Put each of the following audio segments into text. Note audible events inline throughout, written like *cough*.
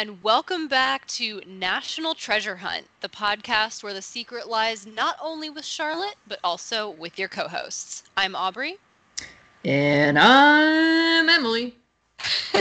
and welcome back to National Treasure Hunt, the podcast where the secret lies not only with Charlotte, but also with your co hosts. I'm Aubrey. And I'm Emily. *laughs*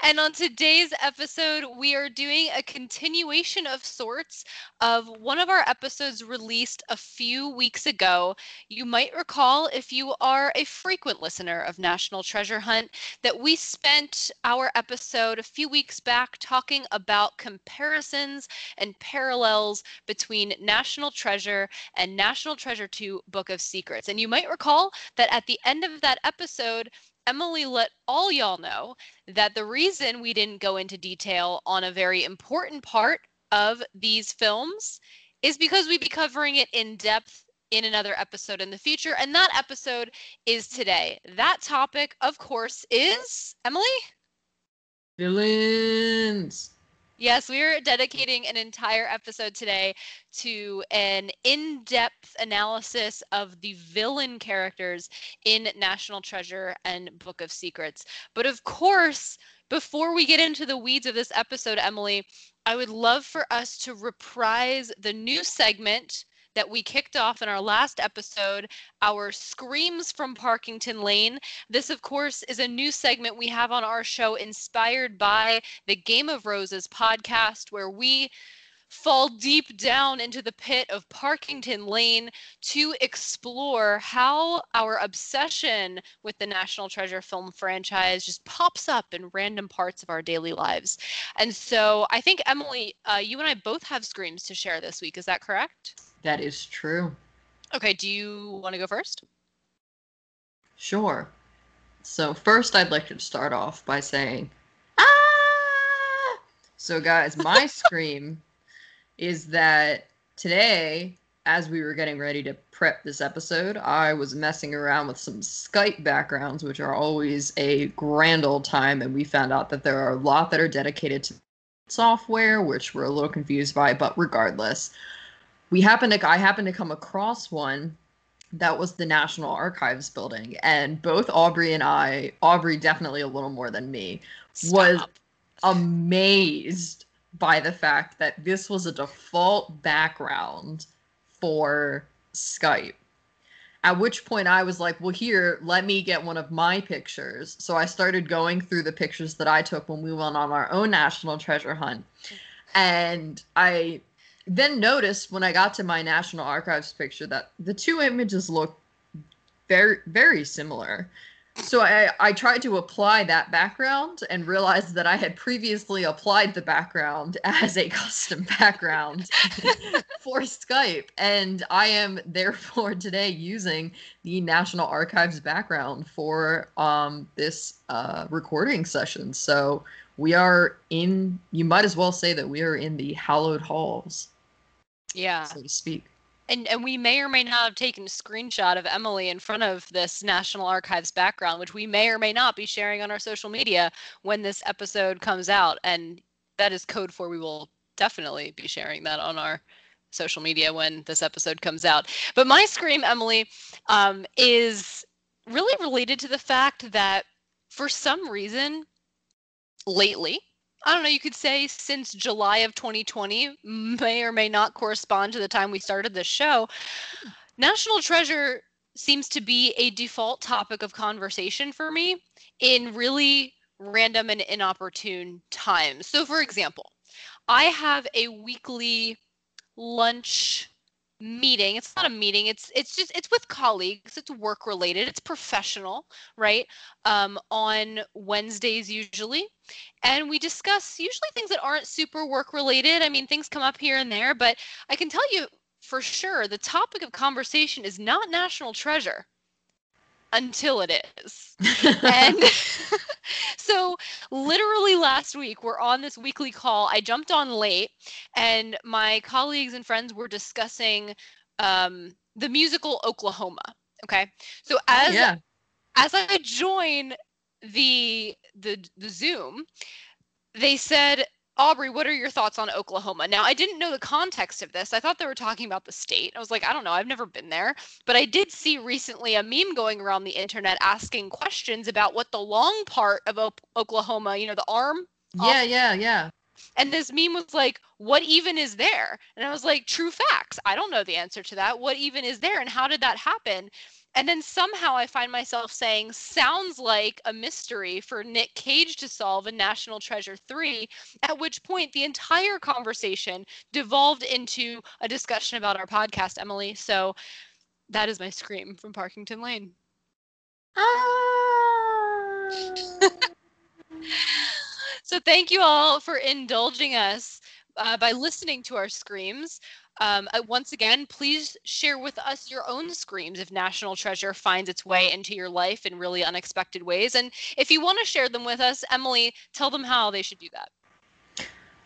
and on today's episode, we are doing a continuation of sorts of one of our episodes released a few weeks ago. You might recall, if you are a frequent listener of National Treasure Hunt, that we spent our episode a few weeks back talking about comparisons and parallels between National Treasure and National Treasure 2 Book of Secrets. And you might recall that at the end of that episode, Emily let all y'all know that the reason we didn't go into detail on a very important part of these films is because we'd be covering it in depth in another episode in the future. And that episode is today. That topic, of course, is Emily? Villains. Yes, we are dedicating an entire episode today to an in depth analysis of the villain characters in National Treasure and Book of Secrets. But of course, before we get into the weeds of this episode, Emily, I would love for us to reprise the new segment that we kicked off in our last episode, our Screams from Parkington Lane. This, of course, is a new segment we have on our show inspired by the Game of Roses podcast, where we fall deep down into the pit of Parkington Lane to explore how our obsession with the National Treasure film franchise just pops up in random parts of our daily lives. And so I think, Emily, uh, you and I both have screams to share this week. Is that correct? That is true. Okay, do you want to go first? Sure. So, first, I'd like to start off by saying, ah! So, guys, my *laughs* scream is that today, as we were getting ready to prep this episode, I was messing around with some Skype backgrounds, which are always a grand old time, and we found out that there are a lot that are dedicated to software, which we're a little confused by, but regardless we happened to I happened to come across one that was the National Archives building, and both Aubrey and I, Aubrey definitely a little more than me, Stop. was amazed by the fact that this was a default background for Skype. At which point I was like, well, here, let me get one of my pictures. So I started going through the pictures that I took when we went on our own national treasure hunt. Mm. And I then noticed when I got to my National Archives picture that the two images look very very similar. So I, I tried to apply that background and realized that I had previously applied the background *laughs* as a custom background *laughs* for Skype. And I am therefore today using the National Archives background for um, this uh, recording session. So we are in, you might as well say that we are in the hallowed halls yeah so to speak and and we may or may not have taken a screenshot of Emily in front of this National Archives background, which we may or may not be sharing on our social media when this episode comes out. And that is code for we will definitely be sharing that on our social media when this episode comes out. But my scream, Emily, um, is really related to the fact that for some reason lately I don't know, you could say since July of 2020 may or may not correspond to the time we started this show. National Treasure seems to be a default topic of conversation for me in really random and inopportune times. So, for example, I have a weekly lunch meeting it's not a meeting it's it's just it's with colleagues it's work related it's professional right um, on wednesdays usually and we discuss usually things that aren't super work related i mean things come up here and there but i can tell you for sure the topic of conversation is not national treasure until it is. *laughs* and *laughs* so, literally last week, we're on this weekly call. I jumped on late, and my colleagues and friends were discussing um, the musical Oklahoma. Okay, so as yeah. as I join the the the Zoom, they said Aubrey, what are your thoughts on Oklahoma? Now, I didn't know the context of this. I thought they were talking about the state. I was like, I don't know. I've never been there. But I did see recently a meme going around the internet asking questions about what the long part of o- Oklahoma, you know, the arm Yeah, yeah, yeah. And this meme was like, what even is there? And I was like, true facts. I don't know the answer to that. What even is there? And how did that happen? And then somehow I find myself saying, sounds like a mystery for Nick Cage to solve in National Treasure 3, at which point the entire conversation devolved into a discussion about our podcast, Emily. So that is my scream from Parkington Lane. Ah. *laughs* so thank you all for indulging us uh, by listening to our screams. Um, uh, once again, please share with us your own screams if National Treasure finds its way into your life in really unexpected ways. And if you want to share them with us, Emily, tell them how they should do that.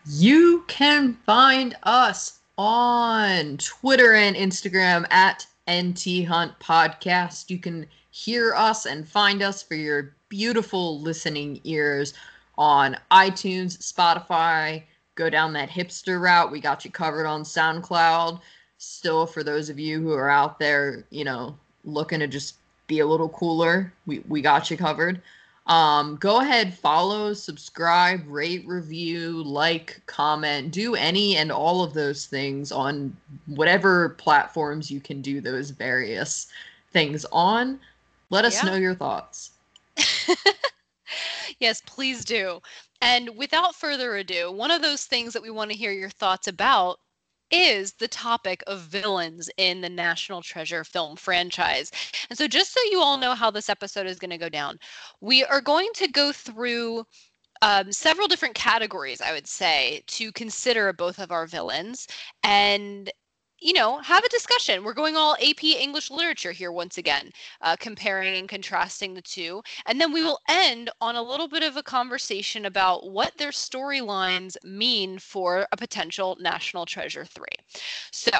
You can find us on Twitter and Instagram at NT Hunt Podcast. You can hear us and find us for your beautiful listening ears on iTunes, Spotify, go down that hipster route, we got you covered on SoundCloud. Still, for those of you who are out there, you know, looking to just be a little cooler, we, we got you covered. Um, go ahead, follow, subscribe, rate, review, like, comment, do any and all of those things on whatever platforms you can do those various things on. Let us yeah. know your thoughts. *laughs* yes, please do. And without further ado, one of those things that we want to hear your thoughts about is the topic of villains in the National Treasure film franchise. And so, just so you all know how this episode is going to go down, we are going to go through um, several different categories, I would say, to consider both of our villains. And you know, have a discussion. We're going all AP English literature here once again, uh, comparing and contrasting the two. And then we will end on a little bit of a conversation about what their storylines mean for a potential National Treasure 3. So,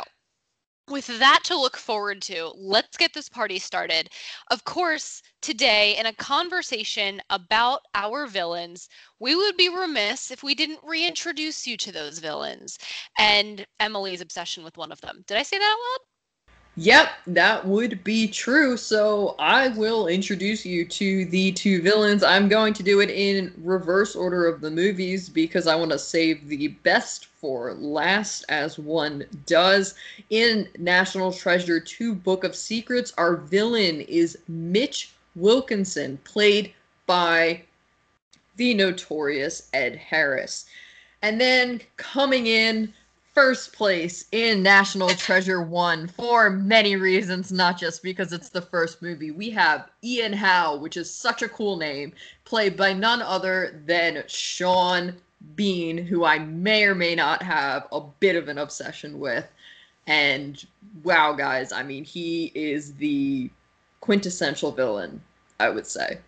with that to look forward to, let's get this party started. Of course, today, in a conversation about our villains, we would be remiss if we didn't reintroduce you to those villains and Emily's obsession with one of them. Did I say that out loud? Yep, that would be true. So I will introduce you to the two villains. I'm going to do it in reverse order of the movies because I want to save the best for last, as one does. In National Treasure 2 Book of Secrets, our villain is Mitch Wilkinson, played by the notorious Ed Harris. And then coming in first place in National Treasure 1 for many reasons, not just because it's the first movie. We have Ian Howe, which is such a cool name, played by none other than Sean Bean, who I may or may not have a bit of an obsession with. And wow, guys, I mean, he is the quintessential villain, I would say.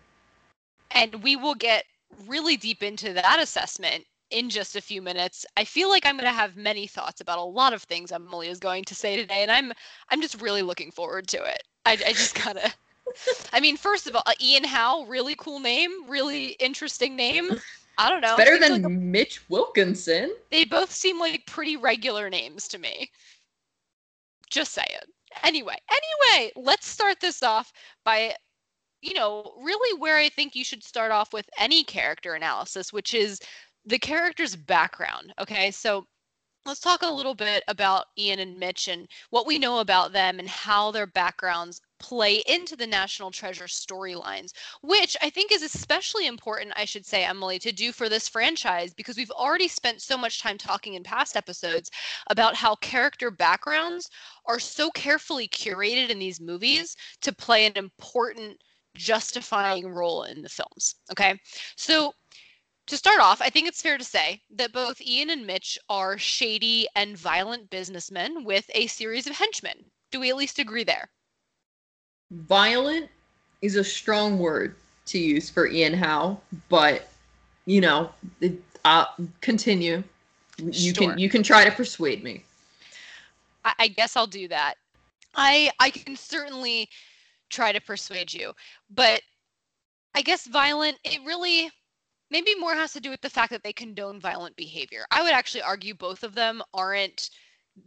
And we will get really deep into that assessment in just a few minutes. I feel like I'm going to have many thoughts about a lot of things Emily is going to say today, and I'm I'm just really looking forward to it. I, I just *laughs* gotta. *laughs* I mean, first of all, uh, Ian Howe, really cool name, really interesting name. *laughs* I don't know. It's better than like a, Mitch Wilkinson. They both seem like pretty regular names to me. Just saying. Anyway, anyway, let's start this off by you know, really where I think you should start off with any character analysis, which is the character's background. Okay, so let's talk a little bit about Ian and Mitch and what we know about them and how their backgrounds play into the National Treasure storylines, which I think is especially important, I should say, Emily, to do for this franchise because we've already spent so much time talking in past episodes about how character backgrounds are so carefully curated in these movies to play an important justifying role in the films. Okay. So start off, I think it's fair to say that both Ian and Mitch are shady and violent businessmen with a series of henchmen. Do we at least agree there? Violent is a strong word to use for Ian Howe, but you know, it, uh, continue. You sure. can you can try to persuade me. I, I guess I'll do that. I I can certainly try to persuade you, but I guess violent. It really maybe more has to do with the fact that they condone violent behavior. I would actually argue both of them aren't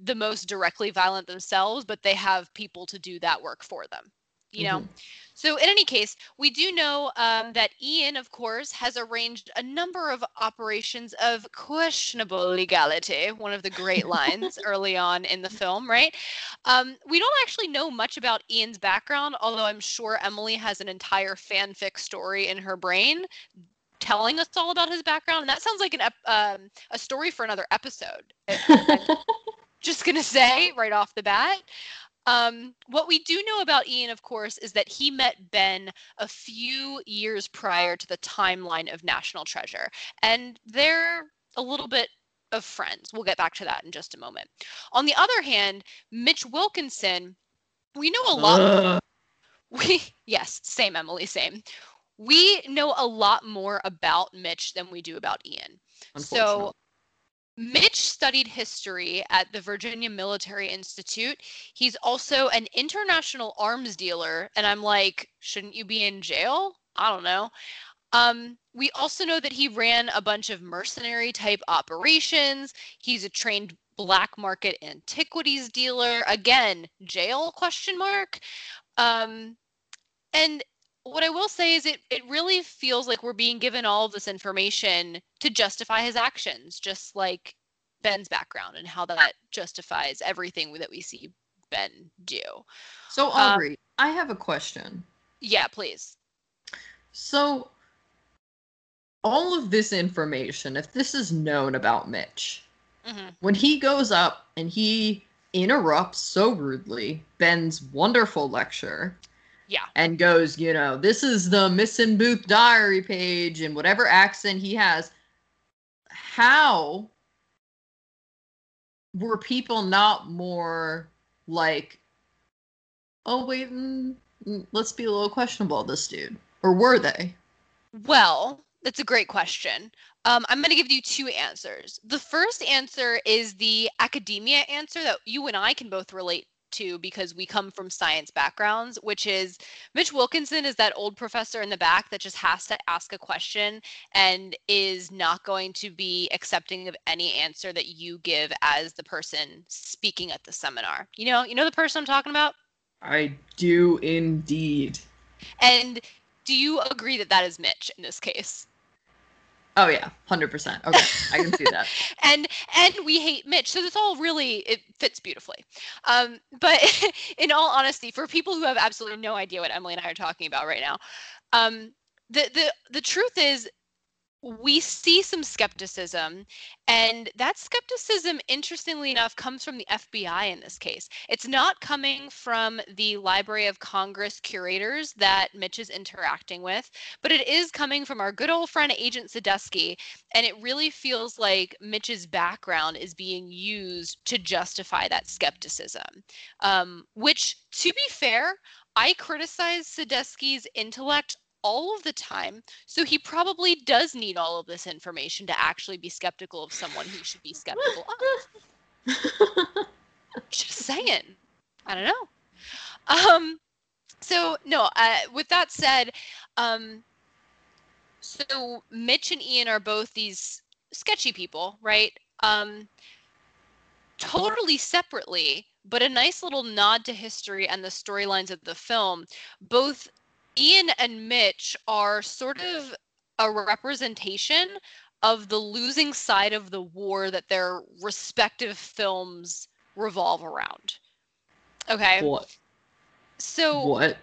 the most directly violent themselves, but they have people to do that work for them. you know. Mhm. So, in any case, we do know um, that Ian, of course, has arranged a number of operations of questionable legality. One of the great lines *laughs* early on in the film, right? Um, we don't actually know much about Ian's background, although I'm sure Emily has an entire fanfic story in her brain telling us all about his background, and that sounds like an ep- um, a story for another episode. *laughs* Just gonna say right off the bat. Um, what we do know about Ian, of course, is that he met Ben a few years prior to the timeline of National Treasure, and they're a little bit of friends. We'll get back to that in just a moment. On the other hand, Mitch Wilkinson, we know a lot. Ugh. *laughs* We yes, same Emily, same. We know a lot more about Mitch than we do about Ian. So Mitch studied history at the Virginia Military Institute. He's also an international arms dealer. And I'm like, shouldn't you be in jail? I don't know. Um, we also know that he ran a bunch of mercenary type operations. He's a trained black market antiquities dealer. Again, jail question mark. Um, and what I will say is it it really feels like we're being given all of this information to justify his actions, just like Ben's background and how that justifies everything that we see Ben do. So Uh, Aubrey, I have a question. Yeah, please. So all of this information, if this is known about Mitch, hmm when he goes up and he interrupts so rudely Ben's wonderful lecture Yeah. and goes, you know, this is the Missing Booth diary page and whatever accent he has, how were people not more like, oh, wait, mm, mm, let's be a little questionable, this dude? Or were they? Well, that's a great question. Um, I'm going to give you two answers. The first answer is the academia answer that you and I can both relate to because we come from science backgrounds, which is Mitch Wilkinson is that old professor in the back that just has to ask a question and is not going to be accepting of any answer that you give as the person speaking at the seminar. You know, you know the person I'm talking about? I do indeed. And do you agree that that is Mitch in this case? Oh yeah, hundred percent. Okay, I can see that. *laughs* and and we hate Mitch. So this all really it fits beautifully. Um, but *laughs* in all honesty, for people who have absolutely no idea what Emily and I are talking about right now, um, the the the truth is we see some skepticism and that skepticism interestingly enough comes from the FBI in this case. It's not coming from the Library of Congress curators that Mitch is interacting with, but it is coming from our good old friend Agent Sadusky and it really feels like Mitch's background is being used to justify that skepticism. Um, which, to be fair, I criticize Sadusky's intellect all of the time, so he probably does need all of this information to actually be skeptical of someone he should be skeptical of. *laughs* Just saying. I don't know. Um, so no. Uh, with that said, um, so Mitch and Ian are both these sketchy people, right? Um, totally separately, but a nice little nod to history and the storylines of the film. Both Ian and Mitch are sort of a representation of the losing side of the war that their respective films revolve around. Okay. what? So What?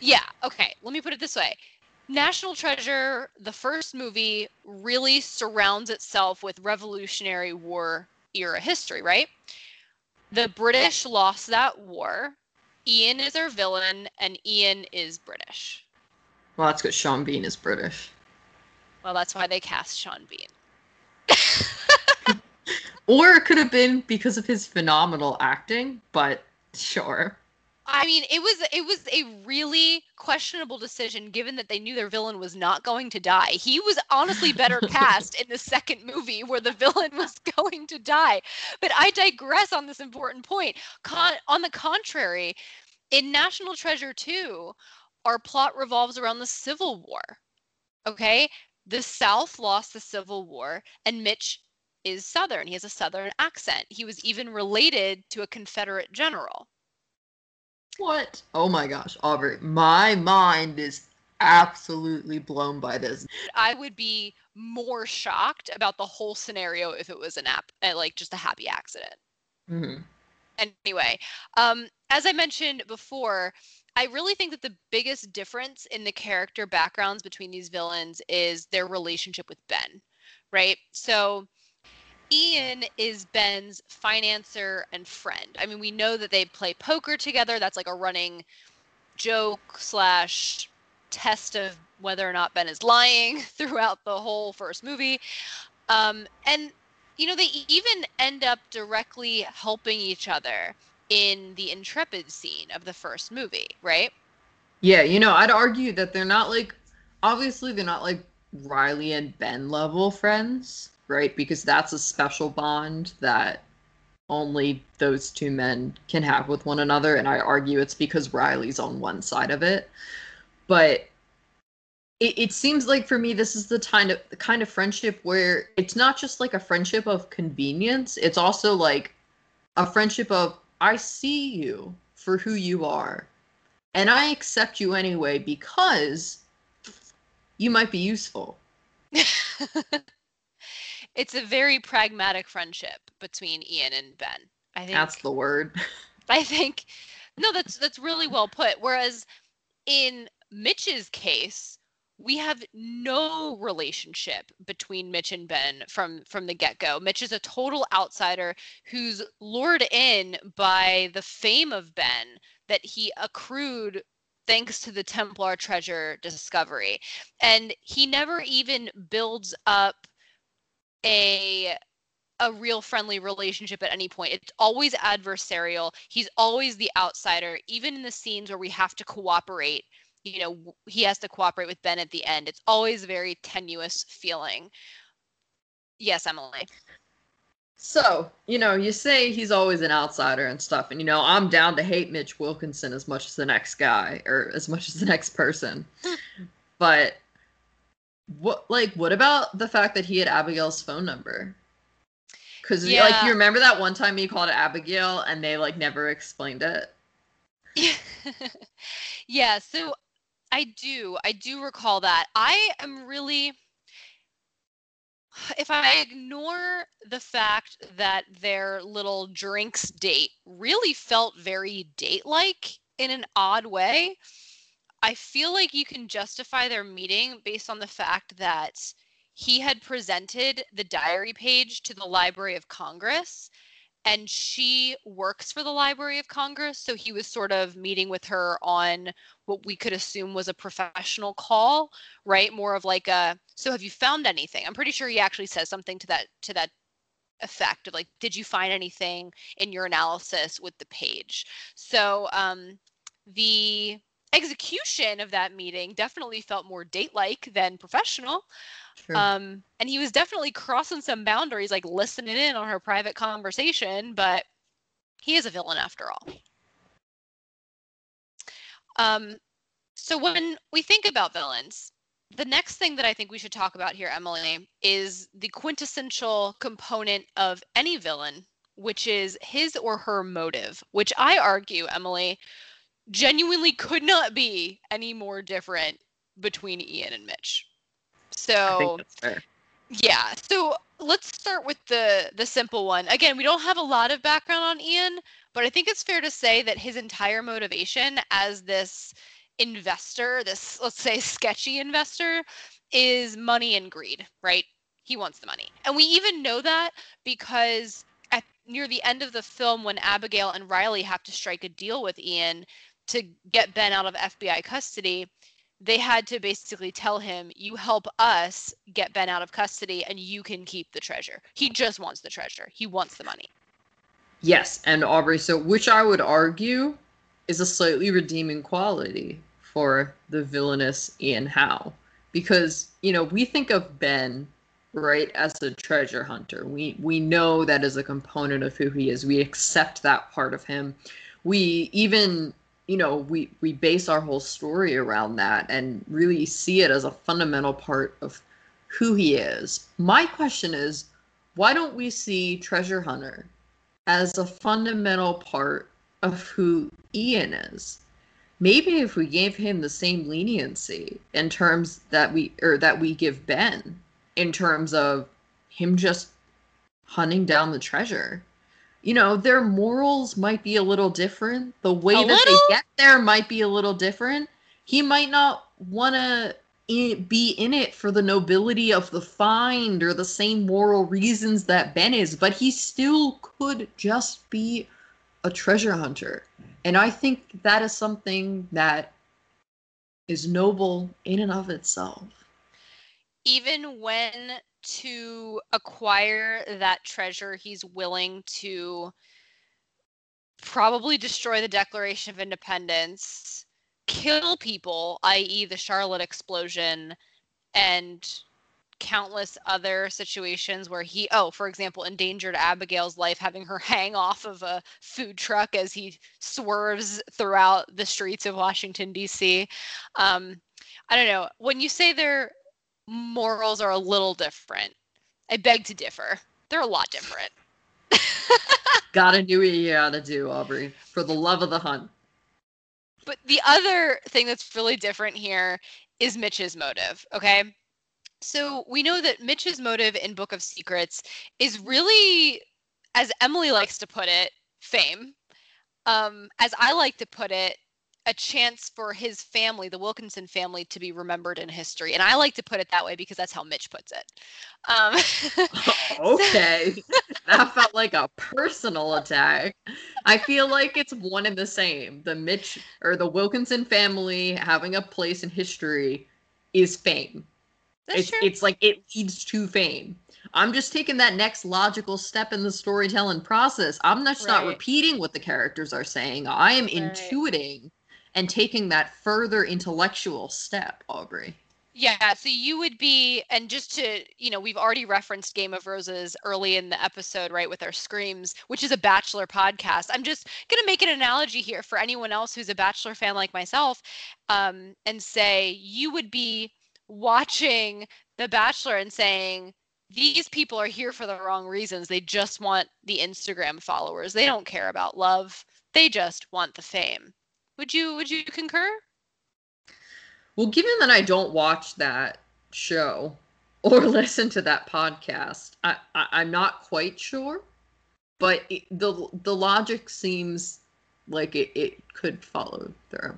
yeah, okay. Let me put it this way. National Treasure, the first movie, really surrounds itself with Revolutionary War era history, right? The British lost that war. Ian is our villain, and Ian is British. Well, that's because Sean Bean is British. Well, that's why they cast Sean Bean. *laughs* Or it could have been because of his phenomenal acting, but sure. I mean, it was it was a really questionable decision given that they knew their villain was not going to die. He was honestly better *laughs* cast in the second movie where the villain *laughs* was going to die. But I digress on this important point. Con- on the contrary, in National Treasure 2, our plot revolves around the Civil War. Okay? The South lost the Civil War and Mitch is Southern. He has a Southern accent. He was even related to a Confederate general. What? Oh my gosh, Aubrey, my mind is absolutely blown by this. I would be more shocked about the whole scenario if it was an app, uh, like just a happy accident. hmm Anyway, um, as I mentioned before, I really think that the biggest difference in the character backgrounds between these villains is their relationship with Ben, right? So Ian is Ben's financer and friend. I mean, we know that they play poker together. That's like a running joke slash test of whether or not Ben is lying *laughs* throughout the whole first movie. Um, and, you know, they even end up directly helping each other in the Intrepid scene of the first movie, right? Yeah, you know, I'd argue that they're not like, obviously, they're not like Riley and Ben level friends, right? Because that's a special bond that only those two men can have with one another. And I argue it's because Riley's on one side of it. But it, it seems like for me, this is the kind of the kind of friendship where it's not just like a friendship of convenience, it's also like a friendship of I see you for who you are. And I accept you anyway because you might be useful. *laughs* it's a very pragmatic friendship between Ian and Ben. I think That's the word. *laughs* I think no, that's that's really well put. Whereas in Mitch's case, we have no relationship between Mitch and Ben from from the get-go. Mitch is a total outsider who's lured in by the fame of Ben that he accrued thanks to the Templar treasure discovery. And he never even builds up a a real friendly relationship at any point. It's always adversarial. He's always the outsider, even in the scenes where we have to cooperate. You know, he has to cooperate with Ben at the end. It's always a very tenuous feeling. Yes, Emily. So, you know, you say he's always an outsider and stuff, and you know, I'm down to hate Mitch Wilkinson as much as the next guy or as much as the next person. *laughs* but what like what about the fact that he had Abigail's phone number? Cuz Yeah. like you remember that one time he called Abigail and they like never explained it. *laughs* yeah, so I do. I do recall that. I am really *sighs* if I ignore the fact that their little drinks date really felt very date like in an odd way, I feel like you can justify their meeting based on the fact that he had presented the diary page to the Library of Congress and she works for the Library of Congress. So he was sort of meeting with her on what we could assume was a professional call, right? More of like a, so have you found anything? I'm pretty sure he actually says something to that to that effect of like, did you find anything in your analysis with the page? So um, the execution of that meeting definitely felt more date-like than professional. Um, and he was definitely crossing some boundaries, like listening in on her private conversation, but he is a villain after all. Um, so when we think about villains, the next thing that I think we should talk about here, Emily, is the quintessential component of any villain, which is his or her motive, which I argue, Emily, genuinely could not be any more different between Ian and Mitch. So think that's fair. yeah. So let's start with the the simple one. Again, we don't have a lot of background on Ian, but I think it's fair to say that his entire motivation as this investor, this let's say sketchy investor, is money and greed, right? He wants the money. And we even know that because at near the end of the film when Abigail and Riley have to strike a deal with Ian to get Ben out of FBI custody, they had to basically tell him, "You help us get Ben out of custody, and you can keep the treasure." He just wants the treasure. He wants the money. Yes, and Aubrey, so which I would argue is a slightly redeeming quality for the villainous Ian Howe. Because, you know, we think of Ben, right, as a treasure hunter. We we know that is a component of who he is. We accept that part of him. We even, you know, we we base our whole story around that and really see it as a fundamental part of who he is. My question is, why don't we see treasure hunter as a fundamental part of who Ian is. Maybe if we gave him the same leniency in terms that we or that we give Ben in terms of him just hunting down the treasure. You know, their morals might be a little different. The way A that little? they get there might be a little different. He might not want to be in it for the nobility of the find or the same moral reasons that Ben is, but he still could just be a treasure hunter. And I think that is something that is noble in and of itself. even when to acquire that treasure he's willing to probably destroy the declaration of independence kill people i.e the charlotte explosion and countless other situations where he oh for example endangered abigail's life having her hang off of a food truck as he swerves throughout the streets of washington d.c um, i don't know. When you say their morals are a little different i beg to differ they're a lot different *laughs* Gotta do what you gotta do, Aubrey, for the love of the hunt. But the other thing that's really different here is Mitch's motive, okay? So we know that Mitch's motive in Book of Secrets is really, as Emily likes to put it, fame. Um, as I like to put it, a chance for his family, the Wilkinson family, to be remembered in history. And I like to put it that way because that's how Mitch puts it. Um, *laughs* *laughs* okay. that felt like a personal attack. I feel like it's one and the same. The Mitch or the Wilkinson family having a place in history is fame. that's it's true. it's like it leads to fame. I'm just taking that next logical step in the storytelling process. I'm not just not repeating what the characters are saying. I am Right. intuiting and taking that further intellectual step, Aubrey. Yeah, so you would be, and just to, you know, we've already referenced Game of Roses early in the episode, right, with our screams, which is a Bachelor podcast. I'm just going to make an analogy here for anyone else who's a Bachelor fan like myself um, and say you would be watching The Bachelor and saying, these people are here for the wrong reasons. They just want the Instagram followers. They don't care about love. They just want the fame. Would you would you concur? Well, given that I don't watch that show or *laughs* listen to that podcast, I, I I'm not quite sure, but it, the the logic seems like it, it could follow through.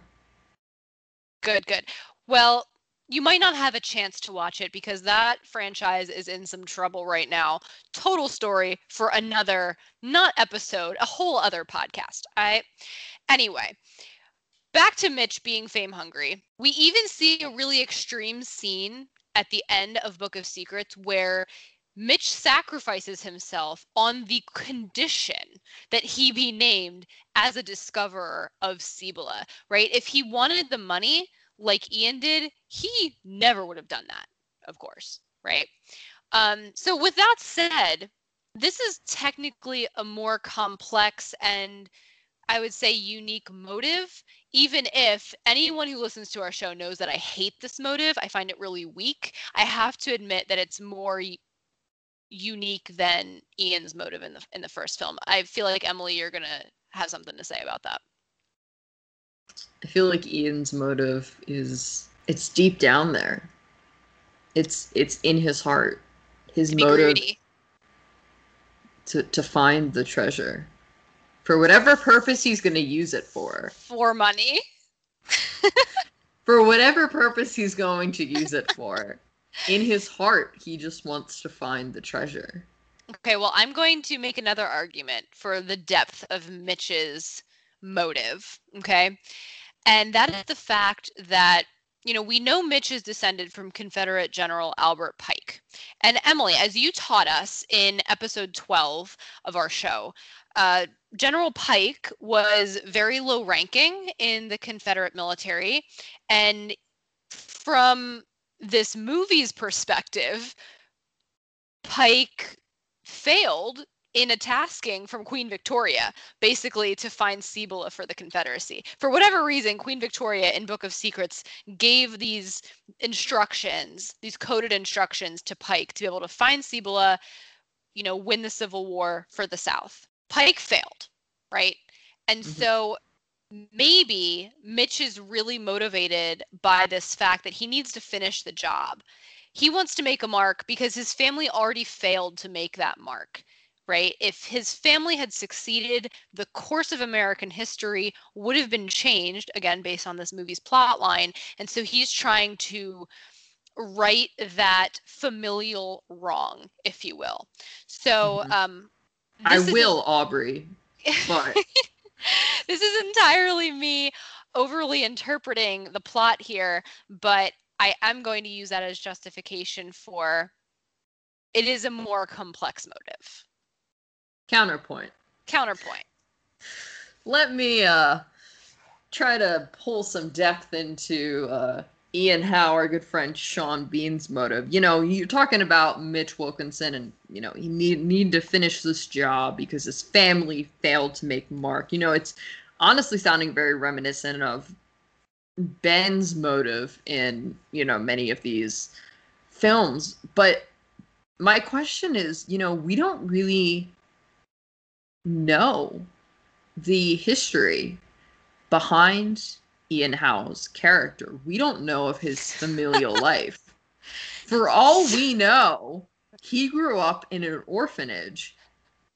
Good, good. Well, you might not have a chance to watch it because that franchise is in some trouble right now. Total story for another, not episode, a whole other podcast. I, anyway, back to Mitch being fame hungry. We even see a really extreme scene at the end of Book of Secrets where Mitch sacrifices himself on the condition that he be named as a discoverer of Cibola, right? If he wanted the money like Ian did, he never would have done that, of course, right? Um, so, with that said, this is technically a more complex and I would say unique motive, even if anyone who listens to our show knows that I hate this motive. I find it really weak. I have to admit that it's more unique than Ian's motive in the in the first film. I feel like Emily, you're gonna have something to say about that. I feel like Ian's motive is it's deep down there. It's it's in his heart. His motive greedy. to to find the treasure. For whatever purpose he's going to use it for. for money. *laughs* For whatever purpose he's going to use it for. In his heart, he just wants to find the treasure. Okay, well, I'm going to make another argument for the depth of Mitch's motive. Okay. And that is the fact that, you know, we know Mitch is descended from Confederate General Albert Pike. And Emily, as you taught us in episode 12 of our show, uh, General Pike was very low ranking in the Confederate military. And from this movie's perspective, Pike failed in a tasking from Queen Victoria, basically to find Cibola for the Confederacy. For whatever reason, Queen Victoria in Book of Secrets gave these instructions, these coded instructions to Pike to be able to find Cibola, you know, win the Civil War for the South. Pike failed, right? And mm-hmm. so maybe Mitch is really motivated by this fact that he needs to finish the job. He wants to make a mark because his family already failed to make that mark, right? If his family had succeeded, the course of American history would have been changed, again, based on this movie's plot line. And so he's trying to right that familial wrong, if you will. So, mm-hmm. um, I will, Aubrey. But *laughs* this is entirely me overly interpreting the plot here, but I am going to use that as justification for it is a more complex motive. Counterpoint. Counterpoint. Let me uh try to pull some depth into uh Ian Howe, our good friend Sean Bean's motive. You know, you're talking about Mitch Wilkinson, and you know he need need to finish this job because his family failed to make Mark. You know, it's honestly sounding very reminiscent of Ben's motive in you know many of these films. But my question is, you know, we don't really know the history behind Ian Howe's character. We don't know of his familial *laughs* life. For all we know, he grew up in an orphanage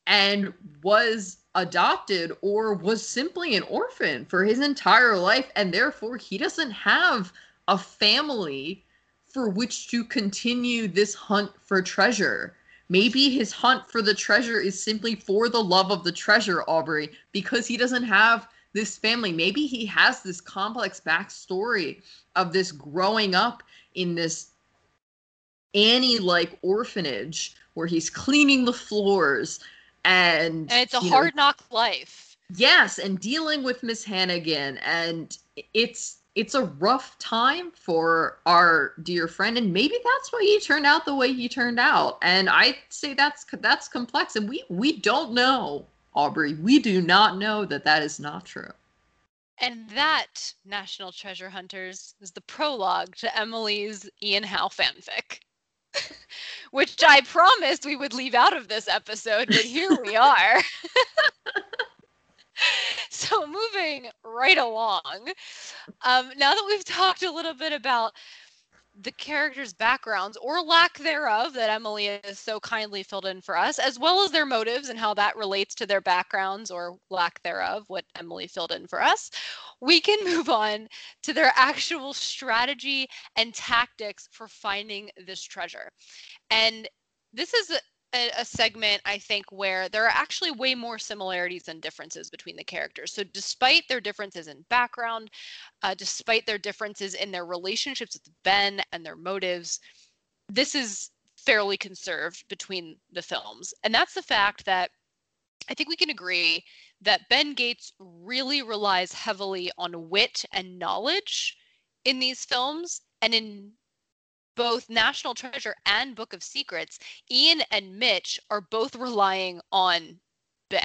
and was adopted or was simply an orphan for his entire life and therefore he doesn't have a family for which to continue this hunt for treasure. Maybe his hunt for the treasure is simply for the love of the treasure, Aubrey, because he doesn't have this family. Maybe he has this complex backstory of this growing up in this Annie like orphanage where he's cleaning the floors and, and it's a hard know, knock life. Yes, and dealing with Miss Hannigan and it's it's a rough time for our dear friend and maybe that's why he turned out the way he turned out and i say that's that's complex and we we don't know Aubrey, we do not know that that is not true. And that, National Treasure Hunters, is the prologue to Emily's Ian Howe fanfic, *laughs* which I promised we would leave out of this episode, but here we *laughs* are. *laughs* *laughs* so, moving right along, um, now that we've talked a little bit about the characters' backgrounds or lack thereof that Emily has so kindly filled in for us, as well as their motives and how that relates to their backgrounds or lack thereof, what Emily filled in for us, we can *laughs* move on to their actual strategy and tactics for finding this treasure. And this is a, a, segment I think where there are actually way more similarities than differences between the characters. So despite their differences in background, uh, despite their differences in their relationships with Ben and their motives, this is fairly conserved between the films. And that's the fact that I think we can agree that Ben Gates really relies heavily on wit and knowledge in these films. And in both National Treasure and Book of Secrets, Ian and Mitch are both relying on Ben,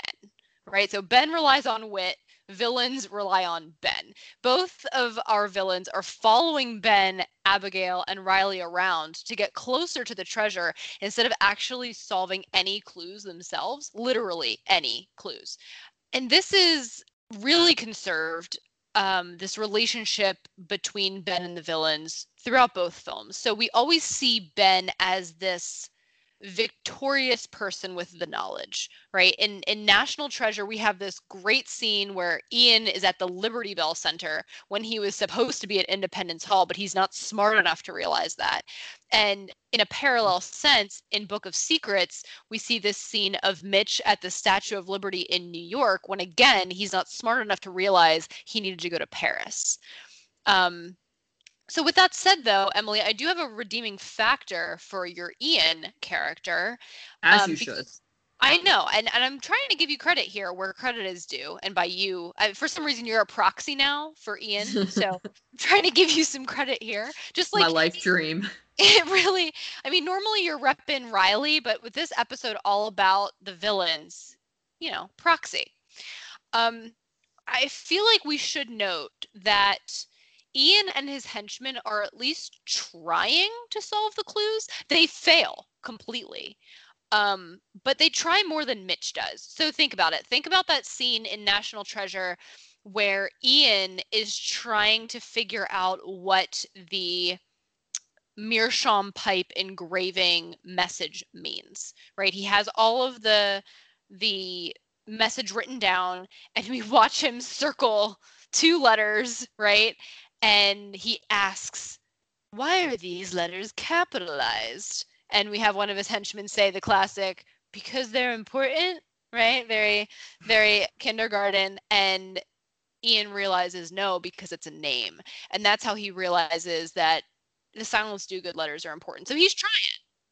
right? So Ben relies on wit, villains rely on Ben. Both of our villains are following Ben, Abigail, and Riley around to get closer to the treasure instead of actually solving any clues themselves, literally any clues. And this is really conserved um, this relationship between Ben and the villains throughout both films. So we always see Ben as this victorious person with the knowledge, right? In in National Treasure, we have this great scene where Ian is at the Liberty Bell Center when he was supposed to be at Independence Hall, but he's not smart enough to realize that. And in a parallel sense, in Book of Secrets, we see this scene of Mitch at the Statue of Liberty in New York when again he's not smart enough to realize he needed to go to Paris. Um, so with that said though emily i do have a redeeming factor for your ian character as um, you should. I know and, and i'm trying to give you credit here where credit is due and by you I, for some reason you're a proxy now for ian so i'm *laughs* *laughs* trying to give you some credit here. Just like my life *laughs* dream. it really i mean normally you're repping riley but with this episode all about the villains you know proxy. Um i feel like we should note that Ian and his henchmen are at least trying to solve the clues. They fail completely. Um, but they try more than Mitch does. So think about it. Think about that scene in National Treasure where Ian is trying to figure out what the meerschaum pipe engraving message means right he has all of the the message written down and we *laughs* watch him circle two letters right and he asks why are these letters capitalized and we have one of his henchmen say the classic because they're important right very very kindergarten and ian realizes no because it's a name and that's how he realizes that the Silence Dogood letters are important. So he's trying,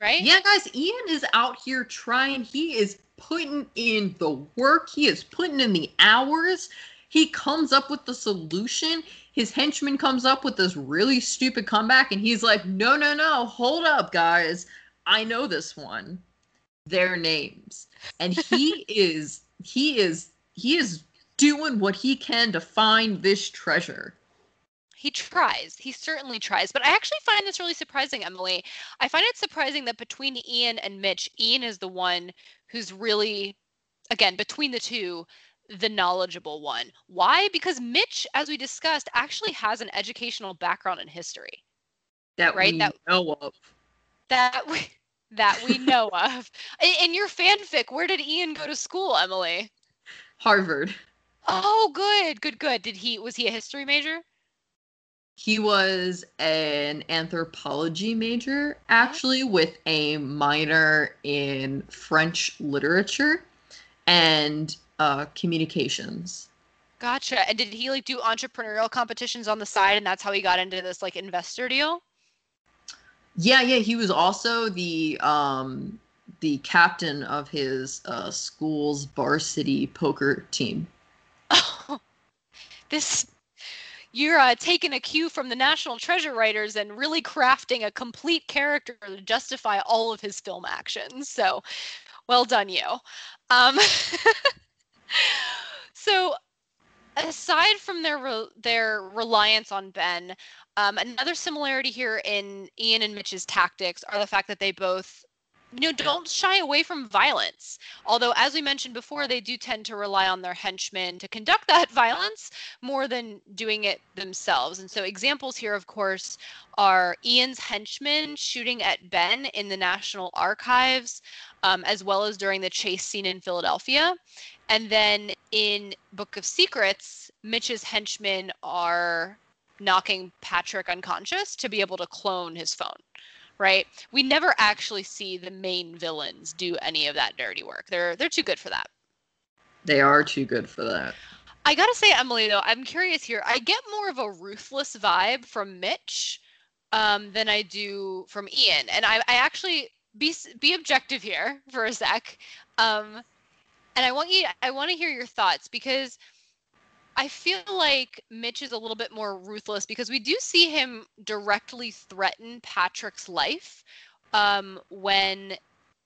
right? Yeah, guys, Ian is out here trying. He is putting in the work, he is putting in the hours. He comes up with the solution. His henchman comes up with this really stupid comeback, and he's like, No, no, no, hold up, guys. I know this one. Their names. And he *laughs* is, he is, he is doing what he can to find this treasure he tries. He certainly tries. But I actually find this really surprising, Emily. I find it surprising that between Ian and Mitch, Ian is the one who's really, again, between the two, the knowledgeable one. Why? Because Mitch, as we discussed, actually has an educational background in history. That right? we that, know of. That we that we know of. In, in your fanfic, where did Ian go to school, Emily? Harvard. Oh, good, good, good. Did he was he a history major? He was an anthropology major, mm-hmm. actually, with a minor in French literature and uh, communications. Gotcha. And did he like do entrepreneurial competitions on the side, and that's how he got into this like investor deal? Yeah, yeah. He was also the um, the captain of his uh, school's varsity poker team. Oh, *laughs* this you're uh, taking a cue from the National Treasure writers and really crafting a complete character to justify all of his film actions. So, well done, you. Um, *laughs* so, aside from their re- their reliance on Ben, um, another similarity here in Ian and Mitch's tactics are the fact that they both you know don't shy away from violence. Although as we mentioned before they do tend to rely on their henchmen to conduct *laughs* that violence more than doing it themselves. And so examples here of course are ian's henchmen shooting at ben in the national archives um, as well as during the chase scene in philadelphia and then in book of secrets mitch's henchmen are knocking patrick unconscious to be able to clone his phone right? We never actually see the main villains do any of that dirty work. They're they're too good for that. They are too good for that. I gotta say, Emily, though, I'm curious here. I get more of a ruthless vibe from Mitch um, than I do from Ian, and I, I actually be be objective here for a sec. Um, and I want you, I want to hear your thoughts because I feel like Mitch is a little bit more ruthless because we do see him directly threaten Patrick's life um, when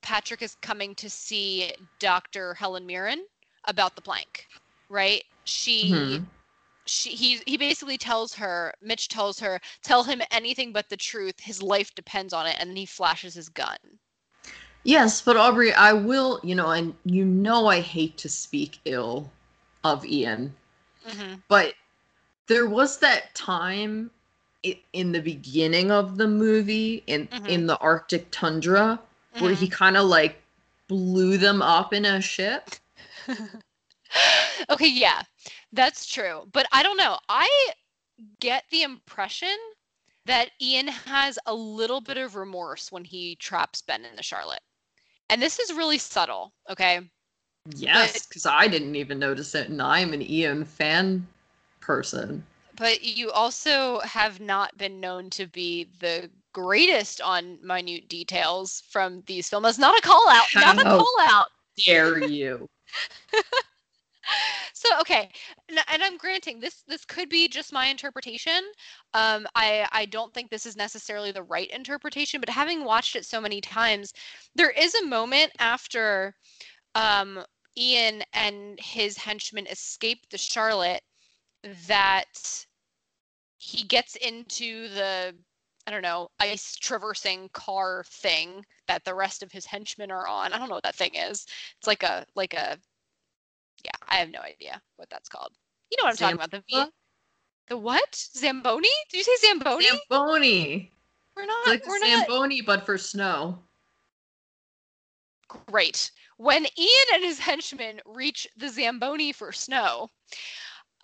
Patrick is coming to see Dr. Helen Mirren about the plank, right? She. Mm-hmm. She, he, he basically tells her mitch tells her tell him anything but the truth his life depends on it and then he flashes his gun yes but aubrey i will you know and you know i hate to speak ill of ian Mm-hmm. But there was that time in the beginning of the movie in mm-hmm. in the Arctic tundra mm-hmm. where he mm-hmm. kind of like blew them up in a ship. *laughs* okay, yeah. That's true. But I don't know. I get the impression that Ian has a little bit of remorse when he traps Ben in the Charlotte. And this is really subtle, okay? Yes, because I didn't even notice it, and I'm an Ian fan person. But you also have not been known to be the greatest on minute details from these films. Not a call out. Not a call out. Dare you? *laughs* so okay and i'm granting this this could be just my interpretation um i i don't think this is necessarily the right interpretation but having watched it so many times there is a moment after um Ian and his henchmen escape the Charlotte that he gets into the I don't know, ice traversing car thing that the rest of his henchmen are on. I don't know what that thing is. It's like a like a yeah, I have no idea what that's called. You know what I'm talking about? The v- the what? Zamboni? Did you say Zamboni? Zamboni. We're not. It's like we're the not. Zamboni, but for snow. Great. When Ian and his henchmen reach the Zamboni for snow,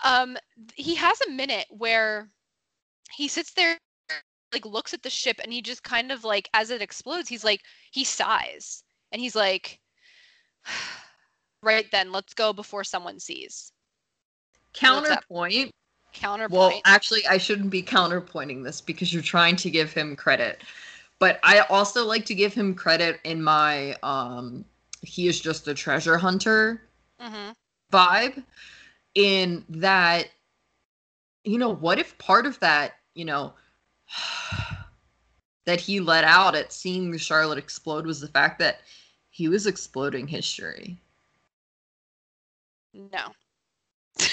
um, he has a minute where he sits there, like looks at the ship, and he just kind of like, as it explodes, he's like, he sighs, and he's like, *sighs* right then, let's go before someone sees. Counterpoint. Counterpoint. Well, actually, I shouldn't be counterpointing this because you're trying to give him credit. But I also like to give him credit in my um he is just a treasure hunter hmm vibe in that you know, what if part of that, you know, *sighs* that he let out at seeing the Charlotte explode was the fact that he was exploding history. No. *laughs*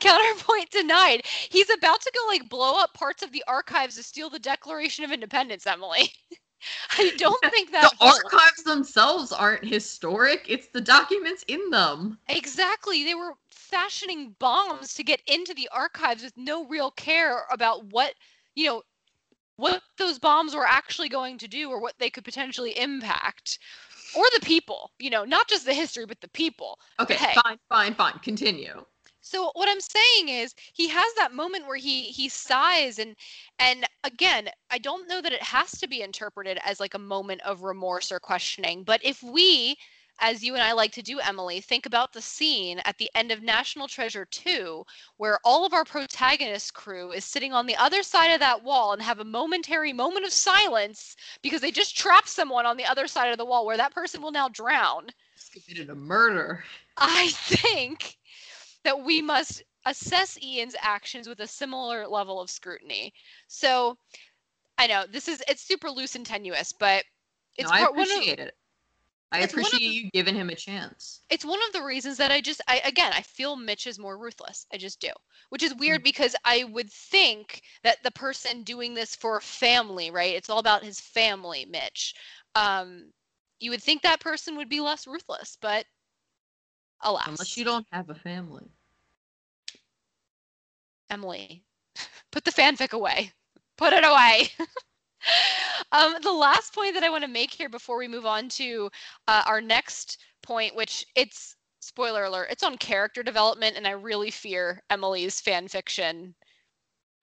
Counterpoint denied. He's about to go like blow up parts of the archives to steal the Declaration of Independence, Emily. *laughs* I don't think that the archives themselves aren't historic, it's the documents in them. Exactly. They were fashioning bombs to get into the archives with no real care about what, you know, what those bombs were actually going to do or what they could potentially impact. Or the people, you know, not just the history, but the people. Okay, Hey. fine, fine, fine. Continue. So what I'm saying is he has that moment where he he sighs and and again, I don't know that it has to be interpreted as like a moment of remorse or questioning, but if we as you and I like to do, Emily, think about the scene at the end of National Treasure 2, where all of our protagonist crew is sitting on the other side of that wall and have a momentary moment of silence because they just trapped someone on the other side of the wall where that person will now drown. Committed a murder. I think that we must assess Ian's actions with a similar level of scrutiny. So I know this is it's super loose and tenuous, but it's no, I part- one of, it. I it's appreciate the- you giving him a chance. it's one of the reasons that I just I again I feel Mitch is more ruthless. I just do. Which is weird because I would think that the person doing this for family, right? It's all about his family, Mitch. Um you would think that person would be less ruthless, but alas. Unless you don't have a family. Emily, *laughs* put the fanfic away. Put it away. *laughs* um, the last point that I want to make here before we move on to uh, our next point, which it's spoiler alert, it's on character development, and I really fear Emily's fan fiction,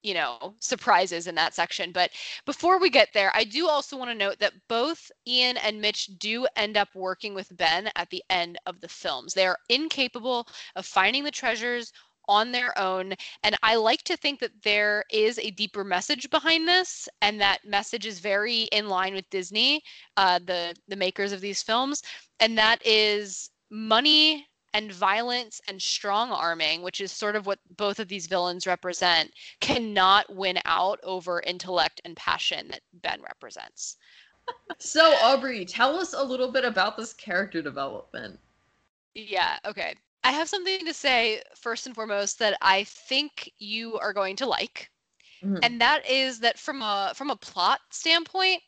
you know, surprises in that section. But before we get there, I do also want to note that both Ian and Mitch do end up working with Ben at the end of the films. They are incapable of finding the treasures on their own and i like to think that there is a deeper message behind this and that message is very in line with disney uh, the the makers of these films and that is money and violence and strong arming which is sort of what both of these villains represent cannot win out over intellect and passion that ben represents So, Aubrey, tell us a little bit about this character development. yeah okay i have something to say first and foremost that i think you are going to like Mhm. and that is that from a from a plot standpoint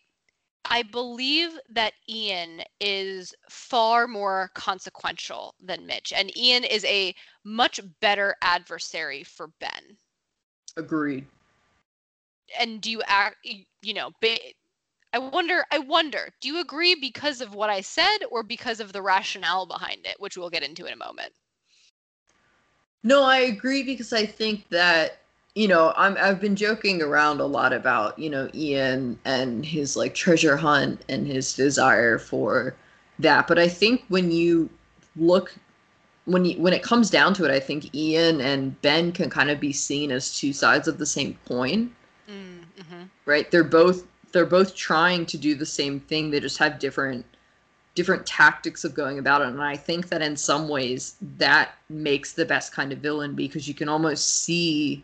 i believe that ian is far more consequential than mitch and ian is a much better adversary for ben Agreed. and do you act you know ba- i wonder i wonder do you agree because of what i said or because of the rationale behind it which we'll get into in a moment No, I agree because I think that you know I'm I've been joking around a lot about you know Ian and his like treasure hunt and his desire for that, but I think when you look when you when it comes down to it, I think Ian and Ben can kind of be seen as two sides of the same coin, mm-hmm. right? They're both they're both trying to do the same thing. They just have different different tactics of going about it. And i think that in some ways that makes the best kind of villain because you can almost see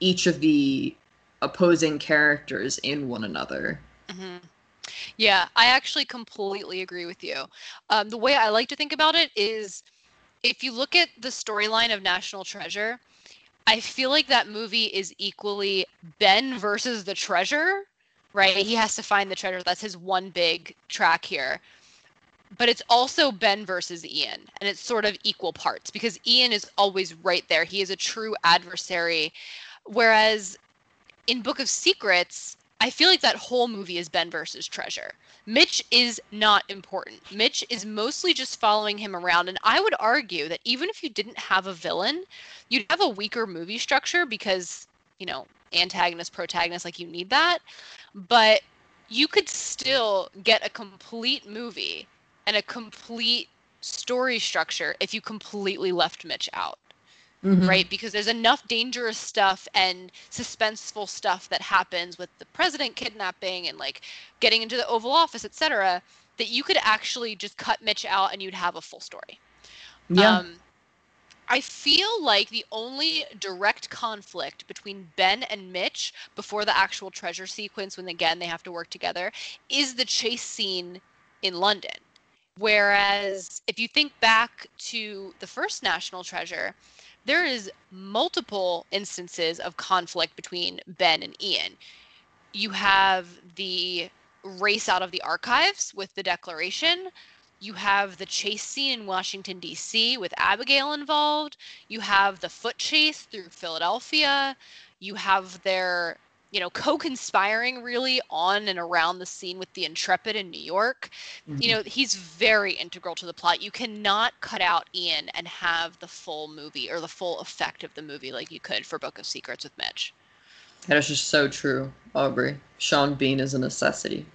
each of the opposing characters in one another. Hmm Yeah, I actually completely agree with you. Um, the way I like to think about it is if you look at the storyline of National Treasure, I feel like that movie is equally Ben versus the treasure, right? He has to find the treasure. That's his one big track here. But it's also Ben versus Ian, and it's sort of equal parts because Ian is always right there. He is a true adversary. Whereas in Book of Secrets, I feel like that whole movie is Ben versus Treasure. Mitch is not important. Mitch is mostly just following him around. And I would argue that even if you didn't have a villain, you'd have a weaker movie structure because, you know, antagonist, protagonist, like you need that. But you could still get a complete movie and a complete story structure if you completely left Mitch out. Mm-hmm. right? Because there's enough dangerous stuff and suspenseful stuff that happens with the president kidnapping and like getting into the Oval Office, etc., that you could actually just cut Mitch out and you'd have a full story. Yeah. Um, I feel like the only direct conflict between Ben and Mitch before the actual treasure sequence, when again they have to work together, is the chase scene in London. Whereas if you think back to the first National Treasure, there is multiple instances of conflict between Ben and Ian. You have the race out of the archives with the declaration. You have the chase scene in Washington, D.C., with Abigail involved. You have the foot chase through Philadelphia. You have their you know, co-conspiring really on and around the scene with the Intrepid in New York. Mm-hmm. You know, he's very integral to the plot. You cannot cut out Ian and have the full movie or the full effect of the movie like you could for Book of Secrets with Mitch. That is just so true, Aubrey. Sean Bean is a necessity.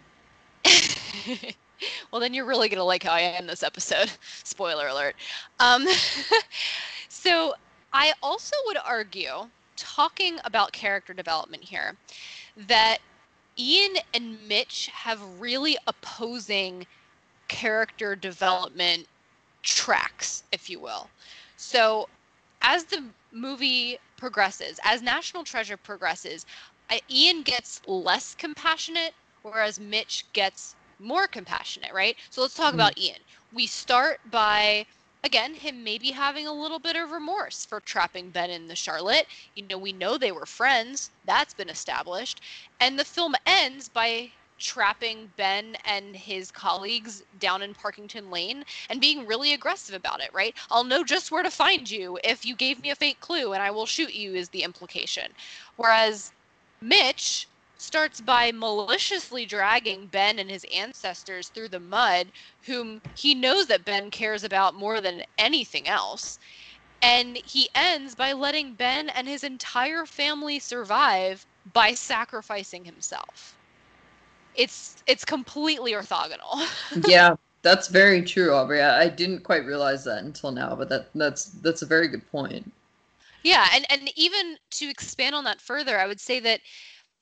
*laughs* *laughs* well, then you're really gonna like how I end this episode. *laughs* Spoiler alert. Um, *laughs* so I also would argue talking about character development here that Ian and Mitch have really opposing character development tracks, if you will. So, as the movie progresses, as National Treasure progresses, Ian gets less compassionate, whereas Mitch gets more compassionate, right? So, let's talk mm-hmm. about Ian. We start by again, him maybe having a little bit of remorse for trapping Ben in the Charlotte. You know, we know they were friends, that's been established. And the film ends by trapping Ben and his colleagues down in Parkington Lane and being really aggressive about it, right? I'll know just where to find you if you gave me a fake clue and I will shoot you, is the implication. Whereas Mitch starts by maliciously dragging Ben and his ancestors through the mud, whom he knows that Ben cares about more than anything else. And he ends by letting Ben and his entire family survive by sacrificing himself. It's it's completely orthogonal. *laughs* yeah, that's very true, Aubrey. I, I didn't quite realize that until now, but that that's that's a very good point. Yeah, and and even to expand on that further, I would say that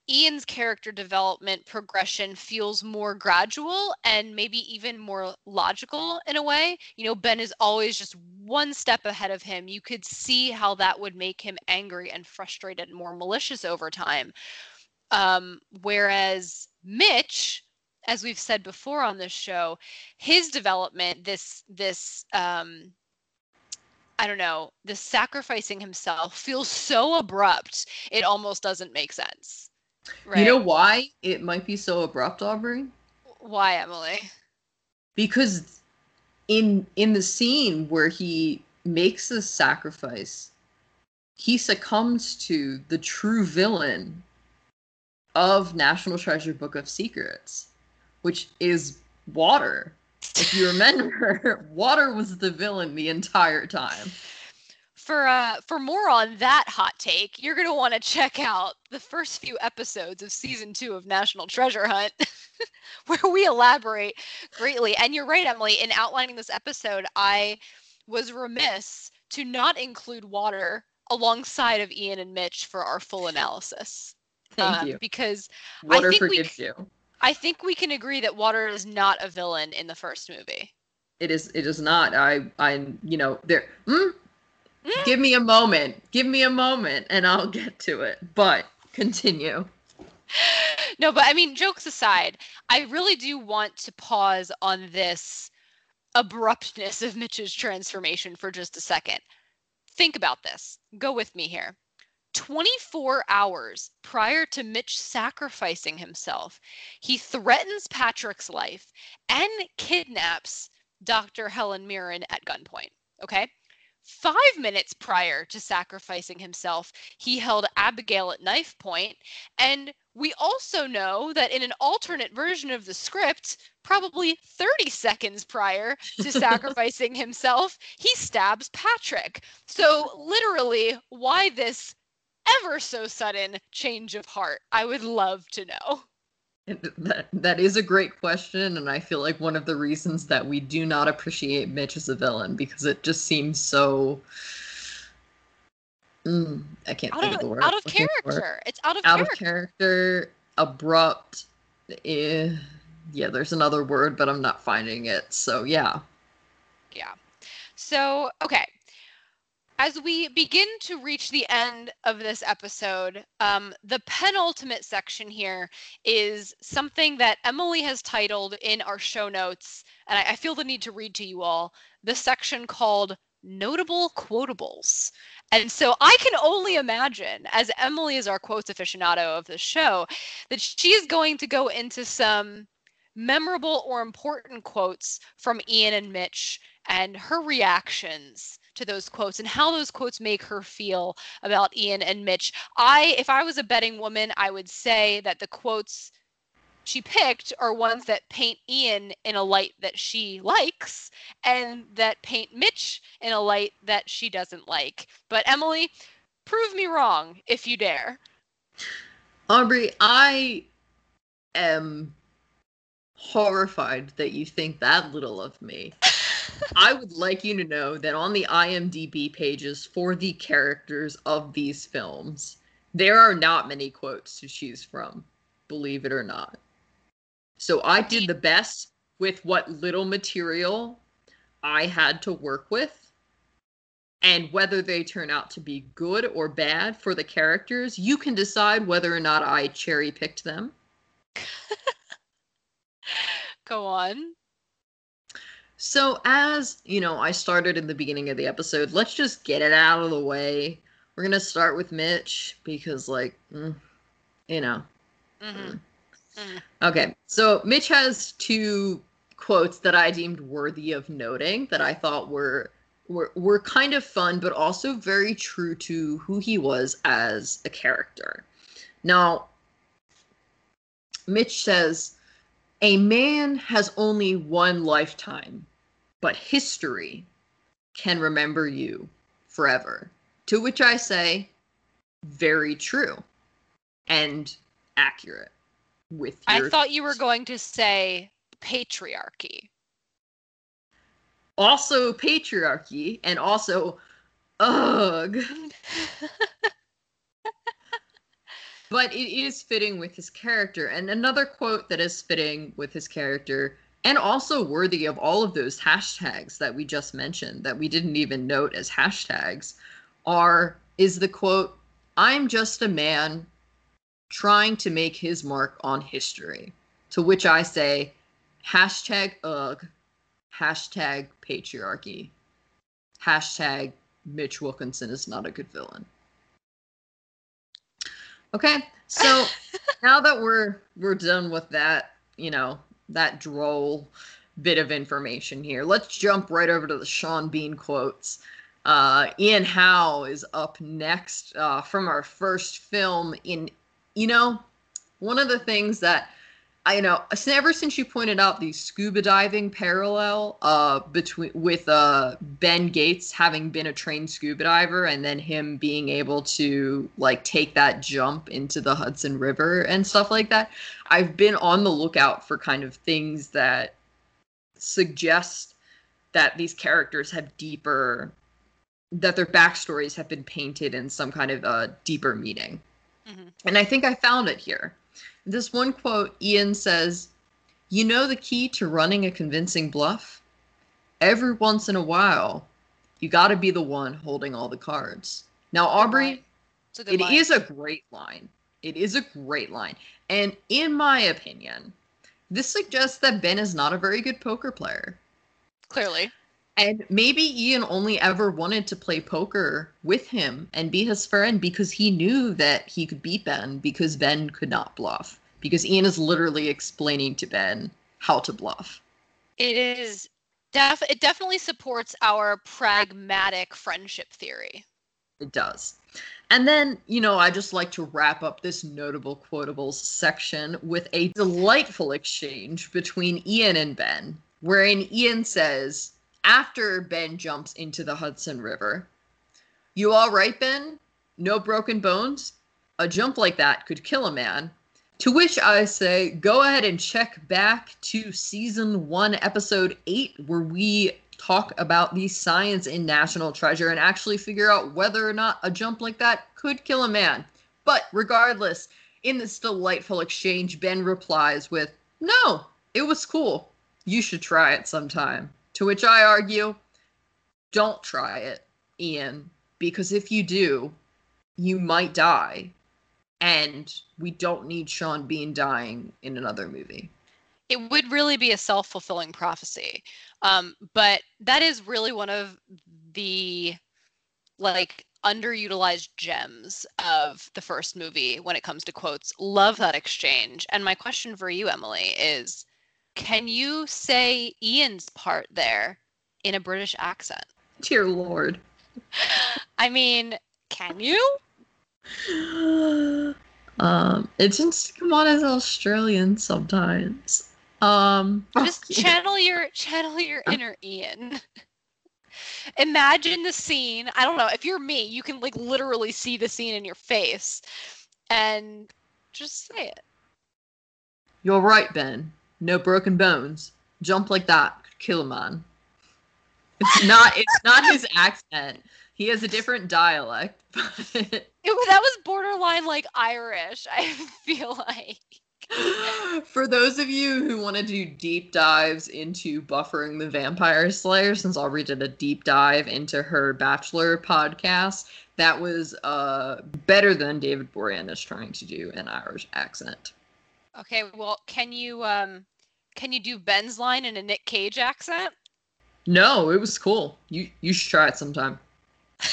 Ian's character development progression feels more gradual and maybe even more logical in a way. You know, Ben is always just one step ahead of him. You could see how that would make him angry and frustrated and more malicious over time. Um, whereas Mitch, as we've said before on this show, his development, this this um, I don't know, the sacrificing himself feels so abrupt, it almost doesn't make sense. Right. You know why it might be so abrupt, Aubrey? Why, Emily? Because in in the scene where he makes the sacrifice, he succumbs to the true villain of National Treasure Book of Secrets, which is water. If you remember, *laughs* water was the villain the entire time for uh for more on that hot take, you're gonna want to check out the first few episodes of season two of National Treasure Hunt, *laughs* where we elaborate greatly. And you're right, Emily. In outlining this episode, I was remiss to not include water alongside of Ian and Mitch for our full analysis. Thank uh, you. Because water forgives we, you. I think we can agree that water is not a villain in the first movie. It is. It is not. I. I. You know. There. Mm, *laughs* Give me a moment. Give me a moment and I'll get to it. But continue. No, but I mean, jokes aside, I really do want to pause on this abruptness of Mitch's transformation for just a second. Think about this. Go with me here. 24 hours prior to Mitch sacrificing himself, he threatens Patrick's life and kidnaps Dr. Helen Mirren at gunpoint. Okay. Five minutes prior to sacrificing himself, he held Abigail at knife point. And we also know that in an alternate version of the script, probably 30 seconds prior to *laughs* sacrificing himself, he stabs Patrick. So, literally, why this ever so sudden change of heart? I would love to know. That that is a great question, and I feel like one of the reasons that we do not appreciate Mitch as a villain because it just seems so. Mm, I can't out think of, of the word. Out of character. It's out of Out character. of character, abrupt. Eh, yeah, there's another word, but I'm not finding it. So yeah. Yeah. So, okay. As we begin to reach the end of this episode, um, the penultimate section here is something that Emily has titled in our show notes, and I, I feel the need to read to you all the section called Notable Quotables. And so I can only imagine, as Emily is our quotes aficionado of the show, that she is going to go into some memorable or important quotes from Ian and Mitch and her reactions to those quotes and how those quotes make her feel about Ian and Mitch. I if I was a betting woman, I would say that the quotes she picked are ones that paint Ian in a light that she likes and that paint Mitch in a light that she doesn't like. But Emily, prove me wrong if you dare. Aubrey, I am horrified that you think that little of me. I would like you to know that on the IMDb pages for the characters of these films, there are not many quotes to choose from, believe it or not. So I did the best with what little material I had to work with. And whether they turn out to be good or bad for the characters, you can decide whether or not I cherry picked them. *laughs* Go on. So, as you know, I started in the beginning of the episode, let's just get it out of the way. We're going to start with Mitch because, like, mm, you know. Mhm. Mhm. Okay, so Mitch has two quotes that I deemed worthy of noting that I thought were were were kind of fun, but also very true to who he was as a character. Now, Mitch says, "A man has only one lifetime, but history can remember you forever." To which I say, very true and accurate. With your I thought you were going to say patriarchy. also patriarchy and also ugh *laughs* but it is fitting with his character and another quote that is fitting with his character and also worthy of all of those hashtags that we just mentioned that we didn't even note as hashtags are is the quote i'm just a man trying to make his mark on history. To which i say hashtag ugh hashtag patriarchy hashtag mitch wilkinson is not a good villain. Okay so *laughs* now that we're we're done with that you know that droll bit of information here. Let's jump right over to the sean bean quotes. Uh, ian howe is up next uh, from our first film in you know one of the things that I know ever since you pointed out the scuba diving parallel uh between with uh Ben Gates having been a trained scuba diver and then him being able to like take that jump into the Hudson River and stuff like that. I've been on the lookout for kind of things that suggest that these characters have deeper that their backstories have been painted in some kind of uh, deeper meaning. Mhm. And I think I found it here. This one quote, Ian says, You know the key to running a convincing bluff? Every once in a while, you got to be the one holding all the cards. Now, Aubrey, it line. is a great line. It is a great line. And in my opinion, this suggests that Ben is not a very good poker player. clearly. And maybe Ian only ever wanted to play poker with him and be his friend because he knew that he could beat Ben because Ben could not bluff. Because Ian is literally explaining to Ben how to bluff. It is def it definitely supports our pragmatic friendship theory. It does. And then, you know, I just like to wrap up this notable quotables section with a delightful exchange between Ian and Ben, wherein Ian says, after Ben jumps into the Hudson River, You all right, Ben? No broken bones? A jump like that could kill a man. To which I say, go ahead and check back to season one, episode eight, where we talk about the science in National Treasure and actually figure out whether or not a jump like that could kill a man. But regardless, in this delightful exchange, Ben replies with, No, it was cool. You should try it sometime. To which I argue, Don't try it, Ian, because if you do, you might die. And we don't need Sean Bean dying in another movie. It would really be a self-fulfilling prophecy. Um, but that is really one of the like underutilized gems of the first movie when it comes to quotes. Love that exchange. And my question for you emily is can you say ian's part there in a british accent dear lord *laughs* i mean can you *sighs* um it just come on as australian sometimes um, just *laughs* channel your channel your inner Ian. *laughs* Imagine the scene. I don't know. If you're me, you can like literally see the scene in your face, and just say it. You're right, Ben. No broken bones. Jump like that could kill a man. It's not. It's not his accent. He has a different dialect. *laughs* But... It, that was borderline like Irish. I *laughs* feel like. For those of you who want to do deep dives into buffering the Vampire Slayer, since Aubrey did a deep dive into her Bachelor podcast, that was uh, better than David Boreanaz trying to do an Irish accent. Okay, well, can you um, can you do Ben's line in a Nick Cage accent? No, it was cool. You you should try it sometime. *laughs*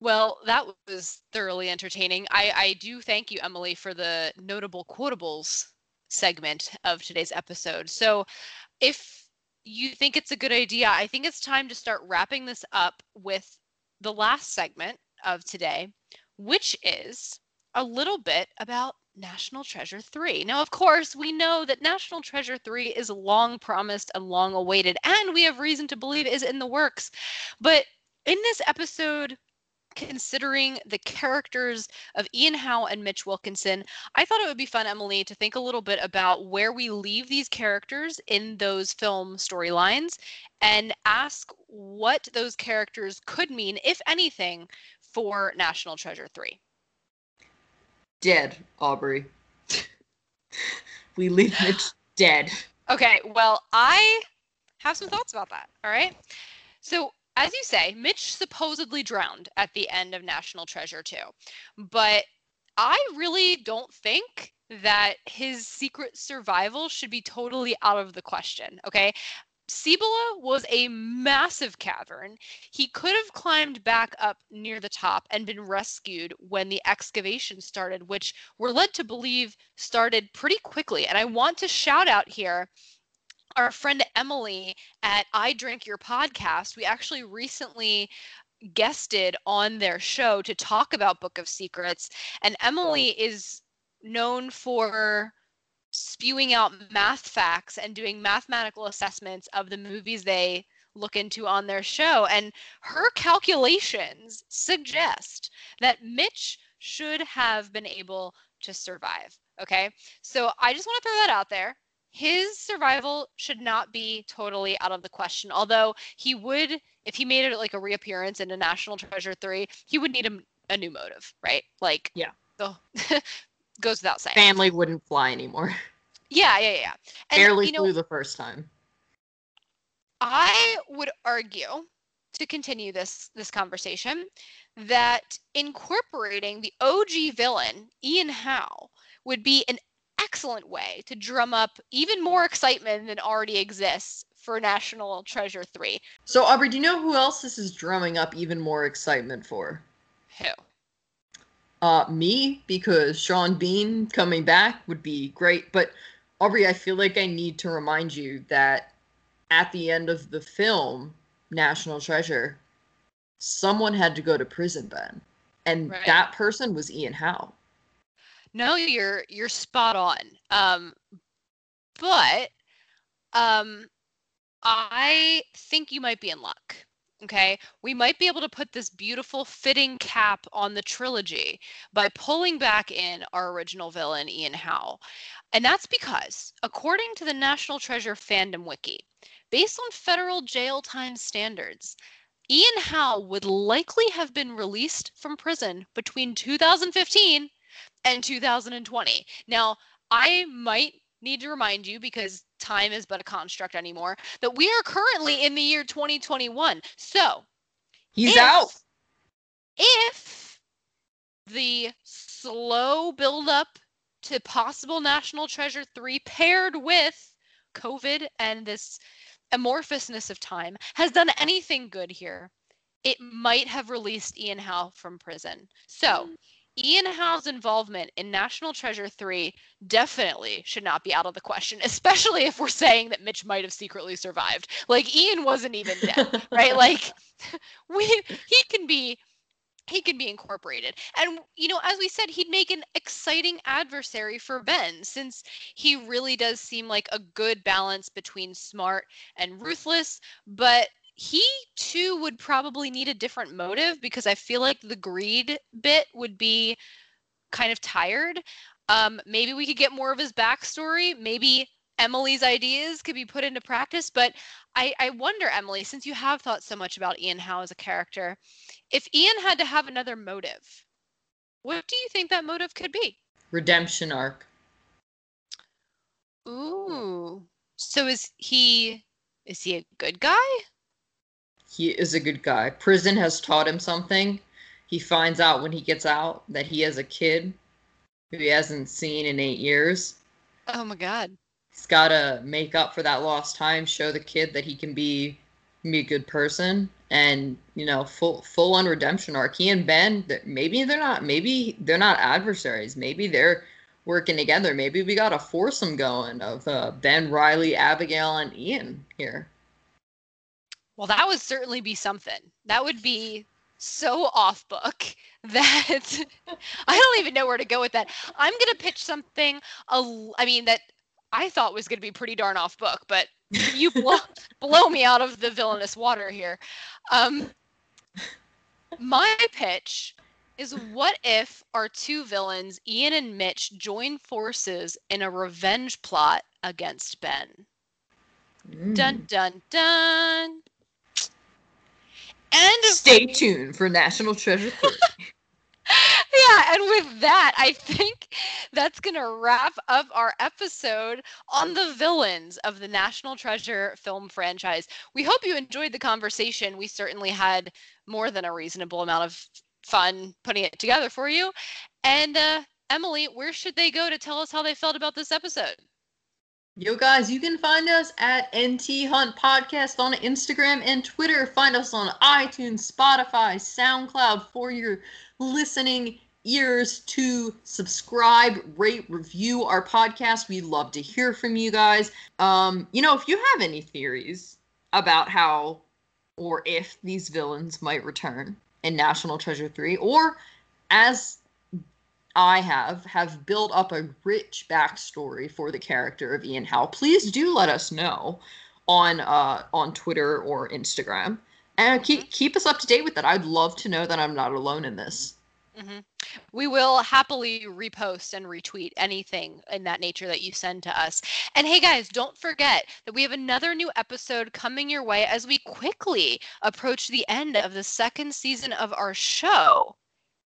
Well, that was thoroughly entertaining. I, I do thank you, Emily, for the notable quotables segment of today's episode. So, if you think it's a good idea, I think it's time to start wrapping this up with the last segment of today, which is a little bit about National Treasure 3. Now, of course, we know that National Treasure 3 is long promised and long awaited, and we have reason to believe is in the works. But in this episode, considering the characters of Ian Howe and Mitch Wilkinson, I thought it would be fun, Emily, to think a little bit about where we leave these characters in those film storylines and ask what those characters could mean, if anything, for National Treasure 3. Dead, Aubrey. we leave Mitch dead. Okay, well, I have some thoughts about that. All right. So as you say, Mitch supposedly drowned at the end of National Treasure 2. But I really don't think that his secret survival should be totally out of the question. Okay. Cibola was a massive cavern. He could have climbed back up near the top and been rescued when the excavation started, which we're led to believe started pretty quickly. And I want to shout out here our friend Emily at I Drink Your podcast, we actually recently guested on their show to talk about Book of Secrets. And Emily is known for spewing out math facts and doing mathematical assessments of the movies they look into on their show. And her calculations suggest that Mitch should have been able to survive. Okay. So I just want to throw that out there his survival should not be totally out of the question. Although he would, if he made it like a reappearance in a National Treasure 3, he would need a, a new motive, right? Like, yeah. So, *laughs* goes without saying. Family wouldn't fly anymore. Yeah, yeah, yeah. And, Barely you know, flew the first time. I would argue to continue this this conversation that incorporating the OG villain Ian Howe would be an excellent way to drum up even more excitement than already exists for National Treasure 3. So, Aubrey, do you know who else this is drumming up even more excitement for? Who? Uh, me, because Sean Bean coming back would be great. But, Aubrey, I feel like I need to remind you that at the end of the film, National Treasure, someone had to go to prison, Ben. And Right. that person was Ian Howe. No, you're you're spot on. Um, but um, I think you might be in luck. Okay, we might be able to put this beautiful fitting cap on the trilogy by pulling back in our original villain, Ian Howe. And that's because, according to the National Treasure fandom wiki, based on federal jail time standards, Ian Howe would likely have been released from prison between 2015 and 2020. Now, I might need to remind you because time is but a construct anymore that we are currently in the year 2021. So, He's if- out. If the slow build up to possible National Treasure 3 paired with COVID and this amorphousness of time has done anything good here, it might have released Ian Howe from prison. So, Ian Howe's involvement in National Treasure 3 definitely should not be out of the question, *laughs* especially if we're saying that Mitch might have secretly survived. Like Ian wasn't even dead, right? *laughs* Like *laughs* we he can be he can be incorporated. And you know, as we said, he'd make an exciting adversary for Ben since he really does seem like a good balance between smart and ruthless, but he too would probably need a different motive because I feel like the greed bit would be kind of tired. Um, maybe we could get more of his backstory. Maybe Emily's ideas could be put into practice. But I, I wonder, Emily, since you have thought so much about Ian Howe as a character, if Ian had to have another motive, what do you think that motive could be? Redemption arc. Ooh. So is he is he a good guy? He is a good guy. Prison has taught him something. He finds out when he gets out that he has a kid who he hasn't seen in eight years. Oh my god. He's got to make up for that lost time, show the kid that he can be, be a good person, and you know, full full on redemption arc. He and Ben, maybe they're not, maybe they're not adversaries. Maybe they're working together. Maybe we got a foursome going of uh, Ben, Riley, Abigail, and Ian here. Well, that would certainly be something. That would be so off book *laughs* that I don't even know where to go with that. I'm going to pitch something, I mean, that I thought was going to be pretty darn off book, but you *laughs* blow, blow me out of the villainous water here. Um, my pitch is what if our two villains, Ian and Mitch, join forces in a revenge plot against Ben? Dun Mm. dun dun. And Stay tuned for National Treasure 3. *laughs* *laughs* yeah, and with that, I think that's going to wrap up our episode on the villains of the National Treasure film franchise. We hope you enjoyed the conversation. We certainly had more than a reasonable amount of fun putting it together for you. And uh, Emily, where should they go to tell us how they felt about this episode? Yo, guys, you can find us at NT Hunt Podcast on Instagram and Twitter. Find us on iTunes, Spotify, SoundCloud for your listening ears to subscribe, rate, review our podcast. We love to hear from you guys. Um, you know, if you have any theories about how or if these villains might return in National Treasure 3, or as I have have built up a rich backstory for the character of Ian Howe. Please do let us know on uh, on Twitter or Instagram, and keep keep us up to date with that. I'd love to know that I'm not alone in this. hmm We will happily repost and retweet anything in that nature that you send to us. And hey, guys, don't forget that we have another new episode coming your way as we quickly approach the end of the second season of our show.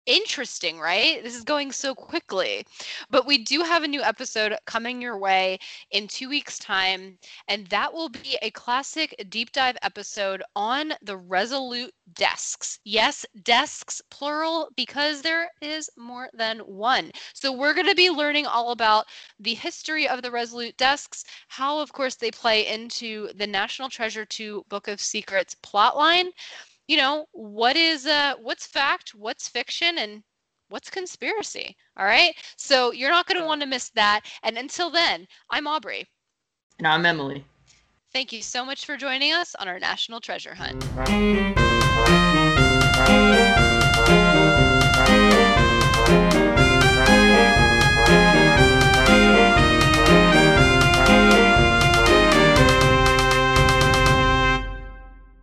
Interesting, right? This is going so quickly. But we do have a new episode coming your way in two weeks' time, and that will be a classic deep dive episode on the Resolute desks. Yes, desks, plural, because there is more than one. So we're going to be learning all about the history of the Resolute desks, how, of course, they play into the National Treasure 2 Book of Secrets plotline you know what is uh what's fact what's fiction and what's conspiracy all right? So you're not going to want to miss that and until then i'm aubrey. And i'm emily. Thank you so much for joining us on our national treasure hunt *laughs*